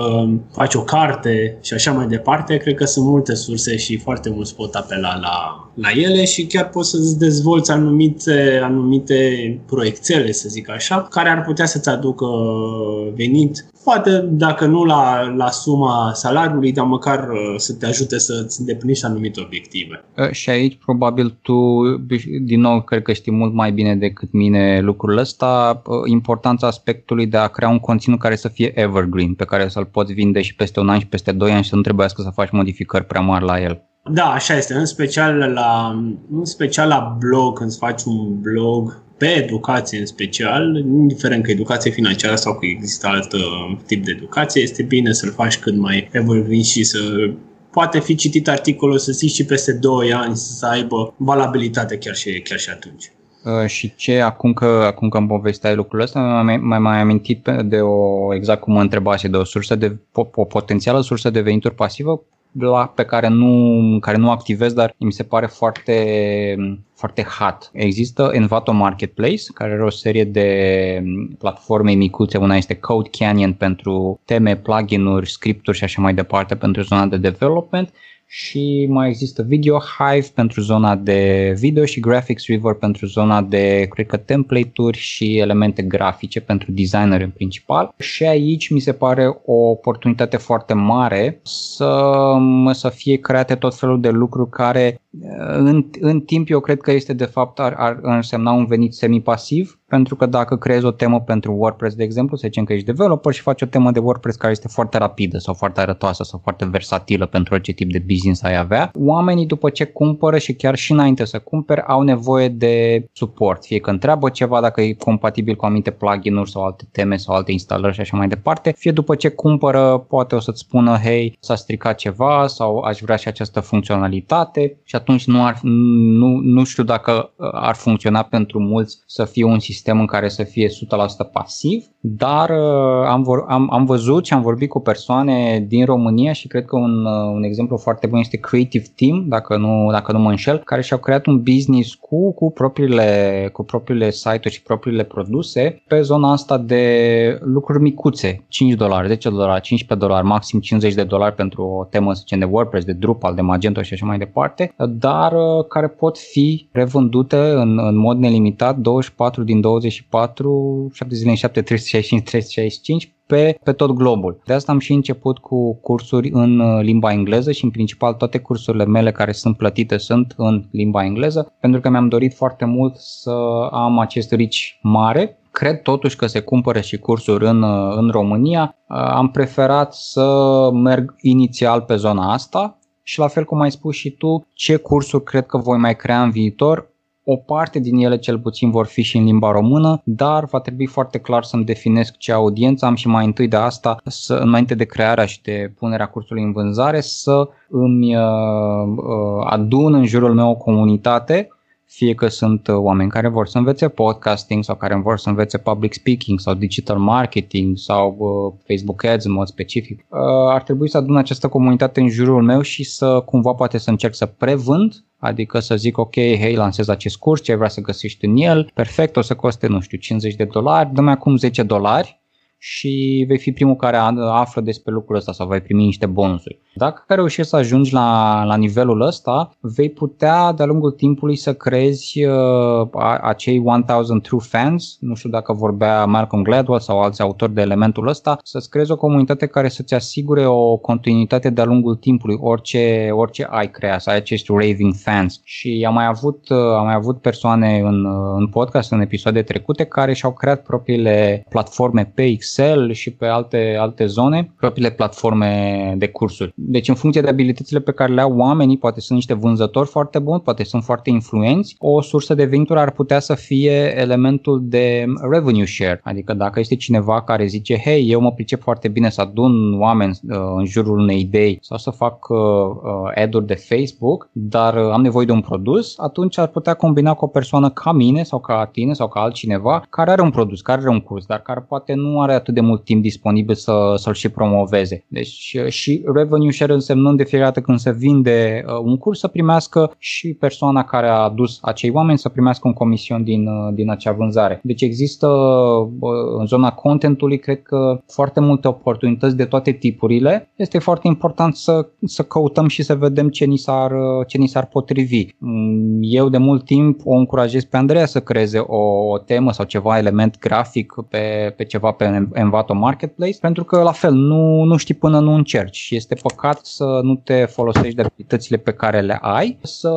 faci o carte și așa mai departe. Cred că sunt multe surse și foarte mulți pot apela la, la ele și chiar poți să-ți dezvolți anumite, anumite proiectele, să zic așa, care ar putea să-ți aducă venit poate dacă nu la, la suma salariului, dar măcar uh, să te ajute să-ți îndeplinești anumite obiective. Uh, și aici probabil tu, din nou, cred că știi mult mai bine decât mine lucrul ăsta, uh, importanța aspectului de a crea un conținut care să fie evergreen, pe care să-l poți vinde și peste un an și peste doi ani și să nu trebuiască să faci modificări prea mari la el. Da, așa este. În special la, în special la blog, când îți faci un blog, pe educație în special, indiferent că educație financiară sau că există alt uh, tip de educație, este bine să-l faci cât mai evolvin și să poate fi citit articolul, să zici și peste 2 ani să aibă valabilitate chiar și, chiar și atunci. Uh, și ce, acum că, acum că îmi povesteai lucrul ăsta, mai mai, mai amintit de o, exact cum mă întrebase, de o sursă de, o, o potențială sursă de venituri pasivă la, pe care nu, care nu activez, dar mi se pare foarte, foarte hot. Există Envato Marketplace, care are o serie de platforme micuțe. Una este Code Canyon pentru teme, plugin-uri, scripturi și așa mai departe pentru zona de development și mai există Video Hive pentru zona de video și Graphics River pentru zona de, cred că, template-uri și elemente grafice pentru designer în principal. Și aici mi se pare o oportunitate foarte mare să, să fie create tot felul de lucruri care în, în timp eu cred că este de fapt ar, ar însemna un venit semi-pasiv pentru că dacă creezi o temă pentru WordPress, de exemplu, să zicem că ești developer și faci o temă de WordPress care este foarte rapidă sau foarte arătoasă sau foarte versatilă pentru orice tip de business ai avea, oamenii după ce cumpără și chiar și înainte să cumpere au nevoie de suport, fie că întreabă ceva dacă e compatibil cu anumite plugin-uri sau alte teme sau alte instalări și așa mai departe, fie după ce cumpără poate o să-ți spună hei, s-a stricat ceva sau aș vrea și această funcționalitate. Și atunci nu, ar, nu, nu știu dacă ar funcționa pentru mulți să fie un sistem sistem în care să fie 100% pasiv, dar uh, am, vor, am, am văzut și am vorbit cu persoane din România și cred că un, uh, un exemplu foarte bun este Creative Team, dacă nu, dacă nu mă înșel, care și-au creat un business cu, cu, propriile, cu propriile site-uri și propriile produse pe zona asta de lucruri micuțe, 5 dolari, 10 dolari, 15 dolari, maxim 50 de dolari pentru o temă, să zicem, de WordPress, de Drupal, de Magento și așa mai departe, dar uh, care pot fi revândute în, în mod nelimitat 24 din 24, 7 zile în 7, 365, 365 pe, pe tot globul. De asta am și început cu cursuri în uh, limba engleză și în principal toate cursurile mele care sunt plătite sunt în limba engleză pentru că mi-am dorit foarte mult să am acest reach mare cred totuși că se cumpără și cursuri în, uh, în România. Uh, am preferat să merg inițial pe zona asta și la fel cum ai spus și tu, ce cursuri cred că voi mai crea în viitor. O parte din ele cel puțin vor fi și în limba română, dar va trebui foarte clar să-mi definesc ce audiență am și mai întâi de asta, să, înainte de crearea și de punerea cursului în vânzare, să îmi uh, uh, adun în jurul meu o comunitate fie că sunt uh, oameni care vor să învețe podcasting sau care vor să învețe public speaking sau digital marketing sau uh, Facebook Ads în mod specific. Uh, ar trebui să adun această comunitate în jurul meu și să cumva poate să încerc să prevând Adică să zic, ok, hei, lansez acest curs, ce vrea să găsești în el, perfect, o să coste, nu știu, 50 de dolari, dă-mi acum 10 dolari și vei fi primul care află despre lucrul ăsta sau vei primi niște bonusuri. Dacă reușești să ajungi la, la nivelul ăsta, vei putea de-a lungul timpului să crezi uh, acei 1000 true fans, nu știu dacă vorbea Malcolm Gladwell sau alți autori de elementul ăsta, să-ți creezi o comunitate care să-ți asigure o continuitate de-a lungul timpului, orice, orice ai crea, să ai acești raving fans. Și am mai avut, uh, am mai avut persoane în, uh, în podcast, în episoade trecute, care și-au creat propriile platforme pe Excel și pe alte, alte zone, propriile platforme de cursuri. Deci în funcție de abilitățile pe care le au oamenii, poate sunt niște vânzători foarte buni, poate sunt foarte influenți, o sursă de venituri ar putea să fie elementul de revenue share. Adică dacă este cineva care zice, hei, eu mă pricep foarte bine să adun oameni uh, în jurul unei idei sau să fac uh, uh, ad-uri de Facebook, dar uh, am nevoie de un produs, atunci ar putea combina cu o persoană ca mine sau ca tine sau ca altcineva care are un produs, care are un curs, dar care poate nu are atât de mult timp disponibil să, să-l și promoveze. Deci și revenue share însemnând de fiecare dată când se vinde uh, un curs să primească și persoana care a adus acei oameni să primească un comision din, uh, din acea vânzare. Deci există în zona contentului, cred că foarte multe oportunități de toate tipurile. Este foarte important să, să căutăm și să vedem ce ni, s-ar, ce ni s-ar potrivi. Mm, eu de mult timp o încurajez pe Andreea să creeze o, o temă sau ceva element grafic pe, pe ceva pe Envato Marketplace, pentru că la fel nu, nu știi până nu încerci și este păcat să nu te folosești de abilitățile pe care le ai, să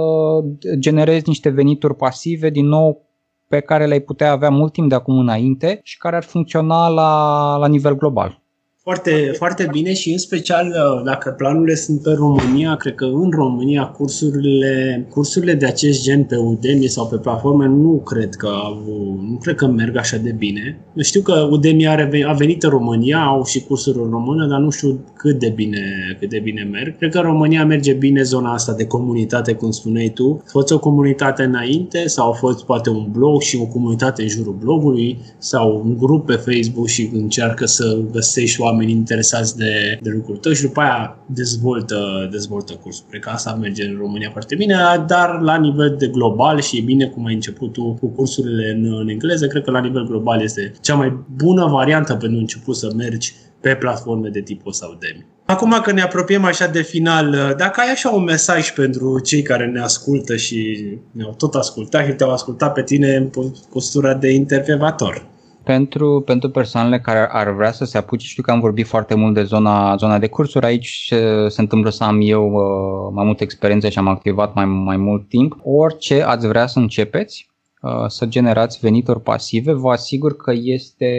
generezi niște venituri pasive din nou pe care le-ai putea avea mult timp de acum înainte și care ar funcționa la, la nivel global. Foarte, foarte bine și în special uh, dacă planurile sunt pe România, cred că în România cursurile, cursurile de acest gen pe Udemy sau pe platforme nu cred că au, nu cred că merg așa de bine. Știu că Udemy are, a venit în România, au și cursuri în română, dar nu știu cât de bine, cât de bine merg. Cred că în România merge bine zona asta de comunitate, cum spuneai tu. A fost o comunitate înainte sau a fost poate un blog și o comunitate în jurul blogului sau un grup pe Facebook și încearcă să găsești oameni oameni interesați de, de lucrul tău și după aia dezvoltă, dezvoltă cursul. Cred că asta merge în România foarte bine, dar la nivel de global și e bine cum ai început tu cu cursurile în, în engleză, cred că la nivel global este cea mai bună variantă pentru început să mergi pe platforme de tipul sau Udemy. Acum că ne apropiem așa de final, dacă ai așa un mesaj pentru cei care ne ascultă și ne-au tot ascultat și te-au ascultat pe tine în postura de intervievator, pentru, pentru persoanele care ar vrea să se apuce, știu că am vorbit foarte mult de zona, zona de cursuri, aici se întâmplă să am eu uh, mai multă experiență și am activat mai, mai mult timp. Orice ați vrea să începeți, uh, să generați venituri pasive, vă asigur că este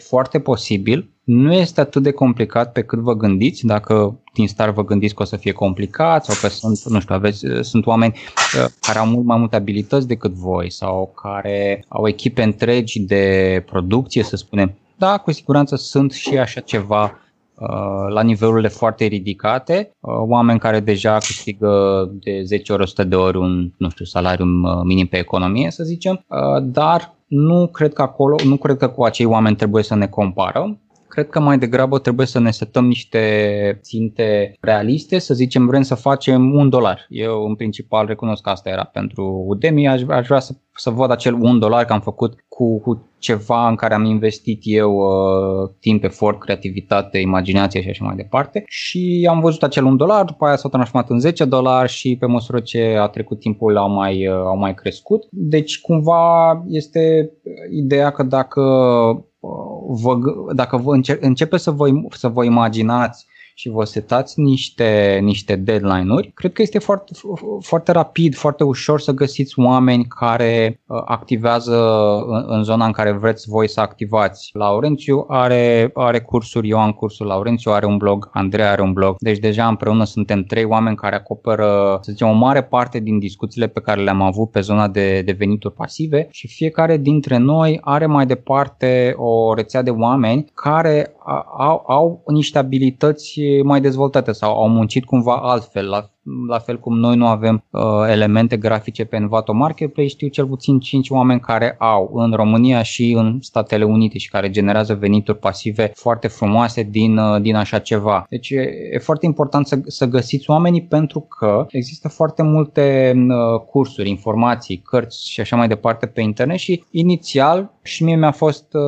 foarte posibil nu este atât de complicat pe cât vă gândiți, dacă din start vă gândiți că o să fie complicat sau că sunt, nu știu, aveți, sunt oameni uh, care au mult mai multe abilități decât voi sau care au echipe întregi de producție, să spunem. Da, cu siguranță sunt și așa ceva uh, la nivelurile foarte ridicate, uh, oameni care deja câștigă de 10 ori 100 de ori un, nu știu, salariu minim pe economie, să zicem, dar nu cred că acolo, nu cred că cu acei oameni trebuie să ne comparăm Cred că mai degrabă trebuie să ne setăm niște ținte realiste, să zicem vrem să facem un dolar. Eu în principal recunosc că asta era pentru Udemy, aș, aș vrea să, să văd acel un dolar că am făcut cu, cu ceva în care am investit eu uh, timp, efort, creativitate, imaginație și așa mai departe și am văzut acel un dolar, după aia s-a transformat în 10 dolari și pe măsură ce a trecut timpul au mai, uh, au mai crescut. Deci cumva este ideea că dacă vă, dacă vă înce- începe să vă, să vă imaginați și vă setați niște, niște deadline-uri, cred că este foarte, foarte rapid, foarte ușor să găsiți oameni care uh, activează în, în zona în care vreți voi să activați. Laurențiu are, are cursuri, eu am cursul, Laurențiu are un blog, Andrei are un blog, deci deja împreună suntem trei oameni care acoperă, să zicem, o mare parte din discuțiile pe care le-am avut pe zona de, de venituri pasive și fiecare dintre noi are mai departe o rețea de oameni care au, au niște abilități mai dezvoltate sau au muncit cumva altfel, la la fel cum noi nu avem uh, elemente grafice pe Envato Marketplace, știu cel puțin 5 oameni care au în România și în Statele Unite și care generează venituri pasive foarte frumoase din, uh, din așa ceva. Deci e, e foarte important să, să găsiți oamenii pentru că există foarte multe uh, cursuri, informații, cărți și așa mai departe pe internet și inițial și mie mi-a fost uh,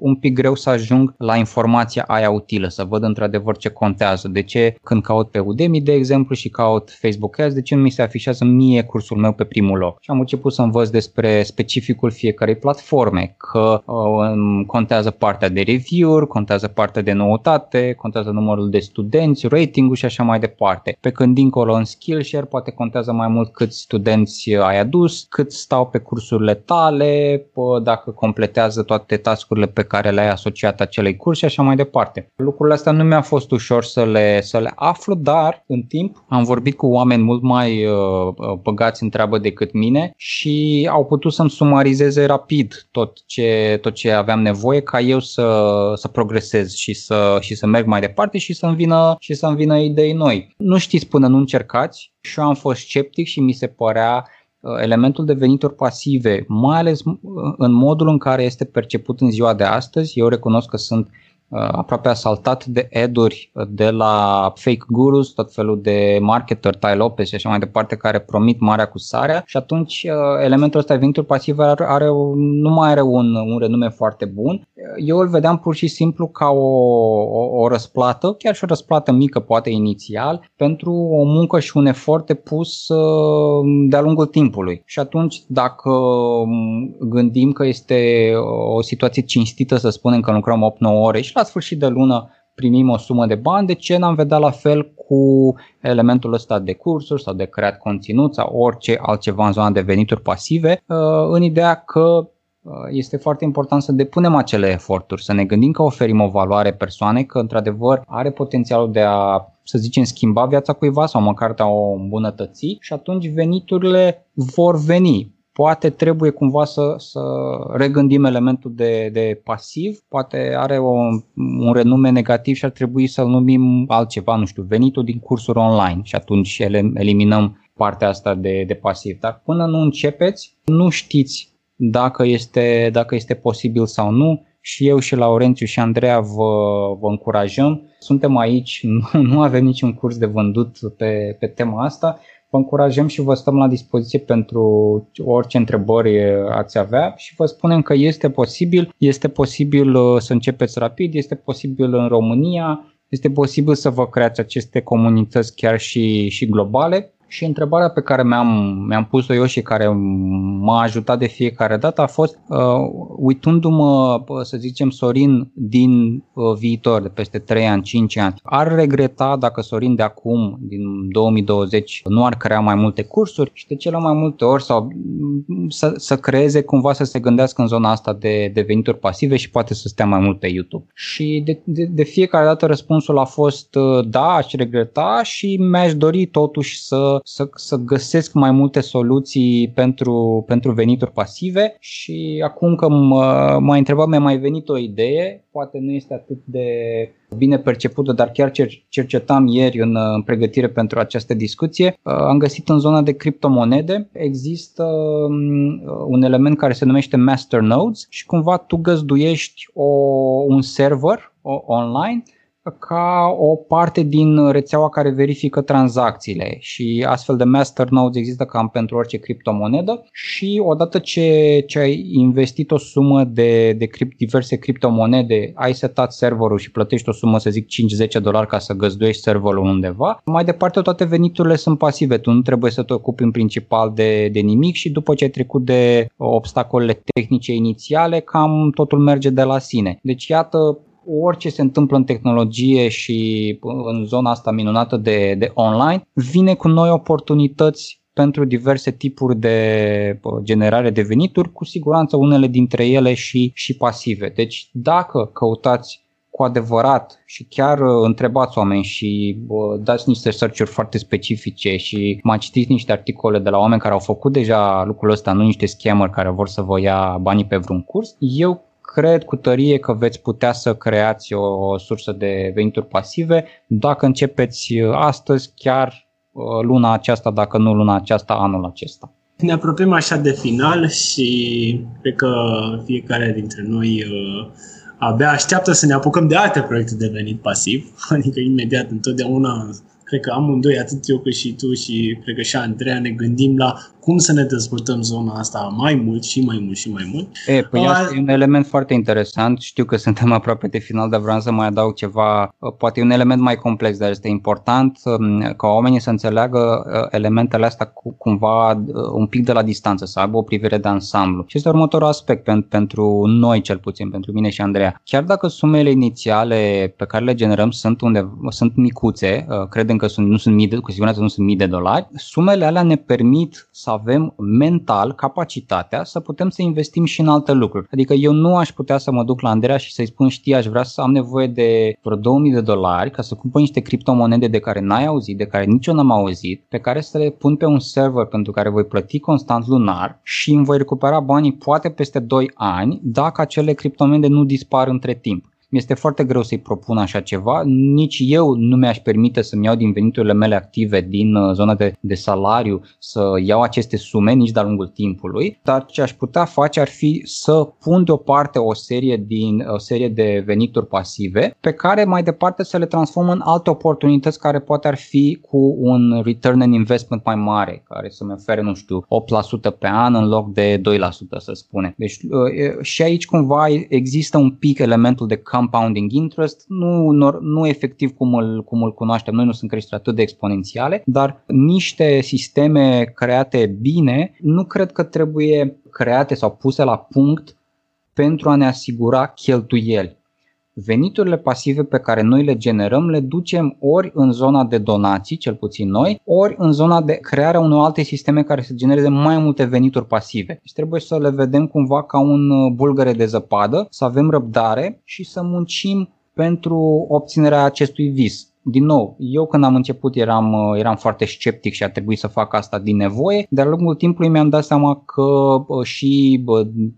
un pic greu să ajung la informația aia utilă, să văd într-adevăr ce contează. De ce când caut pe Udemy, de exemplu, și caut caut Facebook Ads, de ce nu mi se afișează mie cursul meu pe primul loc? Și am început să învăț despre specificul fiecarei platforme, că uh, contează partea de review-uri, contează partea de noutate, contează numărul de studenți, ratingul și așa mai departe. Pe când dincolo în Skillshare poate contează mai mult câți studenți ai adus, cât stau pe cursurile tale, dacă completează toate tascurile pe care le-ai asociat acelei curs și așa mai departe. Lucrurile astea nu mi-a fost ușor să le, să le aflu, dar în timp am vorbit cu oameni mult mai uh, uh, băgați în treabă decât mine și au putut să-mi sumarizeze rapid tot ce, tot ce aveam nevoie ca eu să, să progresez și să, și să merg mai departe și să-mi vină, și să-mi vină idei noi. Nu știți până nu încercați și eu am fost sceptic și mi se părea uh, elementul de venituri pasive, mai ales uh, în modul în care este perceput în ziua de astăzi. Eu recunosc că sunt aproape asaltat de eduri de la fake gurus, tot felul de marketer, Tai Lopez și așa mai departe, care promit marea cu sarea și atunci elementul ăsta venituri pasive are, are, nu mai are un, un renume foarte bun. Eu îl vedeam pur și simplu ca o, o, o răsplată, chiar și o răsplată mică poate inițial, pentru o muncă și un efort depus de-a lungul timpului. Și atunci dacă gândim că este o situație cinstită să spunem că lucrăm 8-9 ore și la sfârșit de lună primim o sumă de bani, de ce n-am vedea la fel cu elementul ăsta de cursuri sau de creat conținut sau orice altceva în zona de venituri pasive, uh, în ideea că uh, este foarte important să depunem acele eforturi, să ne gândim că oferim o valoare persoanei, că într-adevăr are potențialul de a, să zicem, schimba viața cuiva sau măcar de a o îmbunătăți și atunci veniturile vor veni poate trebuie cumva să, să regândim elementul de, de pasiv, poate are o, un renume negativ și ar trebui să-l numim altceva, nu știu, venitul din cursuri online și atunci eliminăm partea asta de, de pasiv. Dar până nu începeți, nu știți dacă este, dacă este posibil sau nu. Și eu și Laurențiu și Andreea vă, vă încurajăm. Suntem aici, <laughs> nu, nu avem niciun curs de vândut pe, pe tema asta, vă încurajăm și vă stăm la dispoziție pentru orice întrebări ați avea și vă spunem că este posibil, este posibil uh, să începeți rapid, este posibil în România, este posibil să vă creați aceste comunități chiar și, și globale și întrebarea pe care mi-am, mi-am pus-o eu și care m-a ajutat de fiecare dată a fost, uh, uitându-mă, să zicem, Sorin din uh, viitor, de peste 3 ani, 5 ani, ar regreta dacă Sorin de acum, din 2020, nu ar crea mai multe cursuri și de cele mai multe ori sau mm, să, să creeze cumva să se gândească în zona asta de, de venituri pasive și poate să stea mai mult pe YouTube. Și de, de, de fiecare dată răspunsul a fost uh, da, aș regreta și mi-aș dori totuși să să, să găsesc mai multe soluții pentru, pentru venituri pasive și acum că mă, m-a întrebat, mi-a mai venit o idee, poate nu este atât de bine percepută, dar chiar cercetam ieri în, în pregătire pentru această discuție. Uh, am găsit în zona de criptomonede, există um, un element care se numește Master Nodes și cumva tu găzduiești o, un server o, online ca o parte din rețeaua care verifică tranzacțiile și astfel de master nodes există cam pentru orice criptomonedă și odată ce, ce ai investit o sumă de, de cript, diverse criptomonede, ai setat serverul și plătești o sumă, să zic 5-10 dolari ca să găzduiești serverul undeva, mai departe toate veniturile sunt pasive, tu nu trebuie să te ocupi în principal de, de nimic și după ce ai trecut de obstacolele tehnice inițiale, cam totul merge de la sine. Deci iată orice se întâmplă în tehnologie și în zona asta minunată de, de online, vine cu noi oportunități pentru diverse tipuri de generare de venituri, cu siguranță unele dintre ele și, și pasive. Deci dacă căutați cu adevărat și chiar uh, întrebați oameni și uh, dați niște search-uri foarte specifice și mai citiți niște articole de la oameni care au făcut deja lucrul ăsta, nu niște scammer care vor să vă ia banii pe vreun curs, eu cred cu tărie că veți putea să creați o, o sursă de venituri pasive dacă începeți uh, astăzi, chiar uh, luna aceasta, dacă nu luna aceasta, anul acesta. Ne apropiem așa de final și cred că fiecare dintre noi uh, abia așteaptă să ne apucăm de alte proiecte de venit pasiv, <laughs> adică imediat întotdeauna cred că amândoi, atât eu cât și tu și cred că și Andreea, ne gândim la cum să ne dezvoltăm zona asta mai mult și mai mult și mai mult. E, păi A... asta e un element foarte interesant. Știu că suntem <laughs> aproape de final, dar vreau să mai adaug ceva. Poate e un element mai complex, dar este important um, ca oamenii să înțeleagă uh, elementele astea cu, cumva uh, un pic de la distanță, să aibă o privire de ansamblu. Și este următorul aspect pentru noi, cel puțin, pentru mine și Andreea. Chiar dacă sumele inițiale pe care le generăm sunt, unde, sunt micuțe, uh, credem că sunt, nu sunt mii de, cu siguranță nu sunt mii de dolari, sumele alea ne permit să avem mental capacitatea să putem să investim și în alte lucruri. Adică eu nu aș putea să mă duc la Andreea și să-i spun știi, aș vrea să am nevoie de vreo 2000 de dolari ca să cumpăr niște criptomonede de care n-ai auzit, de care nici eu n-am auzit, pe care să le pun pe un server pentru care voi plăti constant lunar și îmi voi recupera banii poate peste 2 ani dacă acele criptomonede nu dispar între timp. Mi-este foarte greu să-i propun așa ceva. Nici eu nu mi-aș permite să-mi iau din veniturile mele active din uh, zona de, de salariu să iau aceste sume nici de-a lungul timpului, dar ce aș putea face ar fi să pun deoparte o serie, din, o serie de venituri pasive pe care mai departe să le transform în alte oportunități care poate ar fi cu un return on investment mai mare, care să-mi ofere, nu știu, 8% pe an în loc de 2% să spunem. Deci uh, și aici cumva există un pic elementul de compounding interest, nu, nu efectiv cum îl, cum îl cunoaștem noi, nu sunt creșteri atât de exponențiale, dar niște sisteme create bine nu cred că trebuie create sau puse la punct pentru a ne asigura cheltuieli veniturile pasive pe care noi le generăm le ducem ori în zona de donații, cel puțin noi, ori în zona de crearea unor alte sisteme care să genereze mai multe venituri pasive. Deci trebuie să le vedem cumva ca un uh, bulgăre de zăpadă, să avem răbdare și să muncim pentru obținerea acestui vis din nou, eu când am început eram, uh, eram foarte sceptic și a trebuit să fac asta din nevoie, dar la lungul timpului mi-am dat seama că uh, și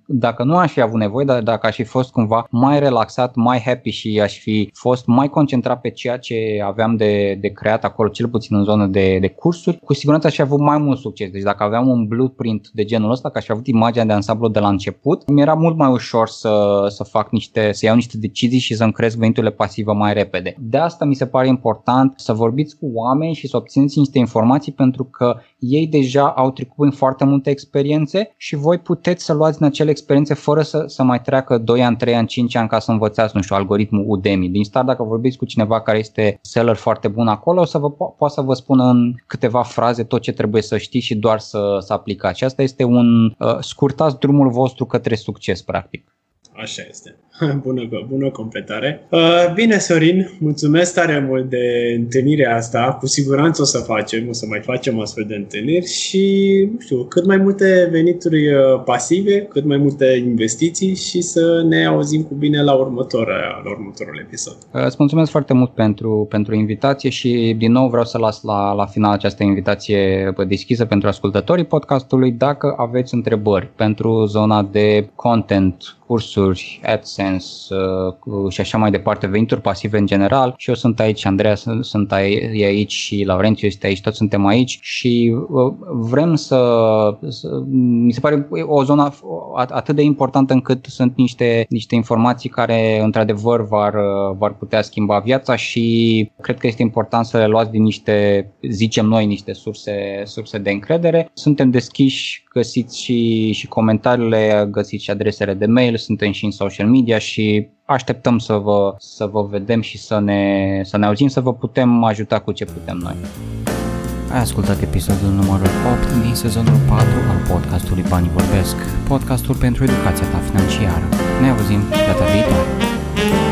dacă nu aș fi avut nevoie, dar dacă aș fi fost cumva mai relaxat, mai happy și aș fi fost mai concentrat pe ceea ce aveam de, de creat acolo, cel puțin în zonă de, de cursuri, cu siguranță aș fi avut mai mult succes. Deci dacă aveam un blueprint de genul ăsta, că aș fi avut imaginea de ansamblu de la început, mi era mult mai ușor să, să fac niște, să iau niște decizii și să-mi cresc veniturile pasive mai repede. De asta mi se pare important să vorbiți cu oameni și să obțineți niște informații pentru că ei deja au trecut în foarte multe experiențe și voi puteți să luați din acele experiențe fără să, să mai treacă 2 ani, 3 ani, 5 ani ca să învățați, nu știu, algoritmul Udemy. Din start, dacă vorbiți cu cineva care este seller foarte bun acolo, o să vă, po- poate să vă spună în câteva fraze tot ce trebuie să știți și doar să, să aplicați. Asta este un uh, scurtați drumul vostru către succes, practic. Așa este. <laughs> Bună, bună completare. Uh, bine, Sorin, mulțumesc tare mult de întâlnirea asta. Cu siguranță o să facem, o să mai facem astfel de întâlniri și, nu știu, cât mai multe venituri uh, pasive, cât mai multe investiții și să ne auzim cu bine la, următor, la următorul episod. Uh, îți mulțumesc foarte mult pentru, pentru invitație și, din nou, vreau să las la, la final această invitație deschisă pentru ascultătorii podcastului. Dacă aveți întrebări pentru zona de content, cursuri, AdSense uh, și așa mai departe, venituri pasive în general și eu sunt aici, Andreea sunt aici și Laurențiu este aici, toți suntem aici și uh, vrem să, să mi se pare o zonă atât de importantă încât sunt niște, niște informații care într-adevăr v-ar, v-ar putea schimba viața și cred că este important să le luați din niște, zicem noi, niște surse, surse de încredere. Suntem deschiși, găsiți și, și comentariile, găsiți și adresele de mail, suntem și în social media și așteptăm să vă, să vă vedem și să ne, să ne auzim, să vă putem ajuta cu ce putem noi. Ai ascultat episodul numărul 8 din sezonul 4 al podcastului Banii Vorbesc, podcastul pentru educația ta financiară. Ne auzim data viitoare!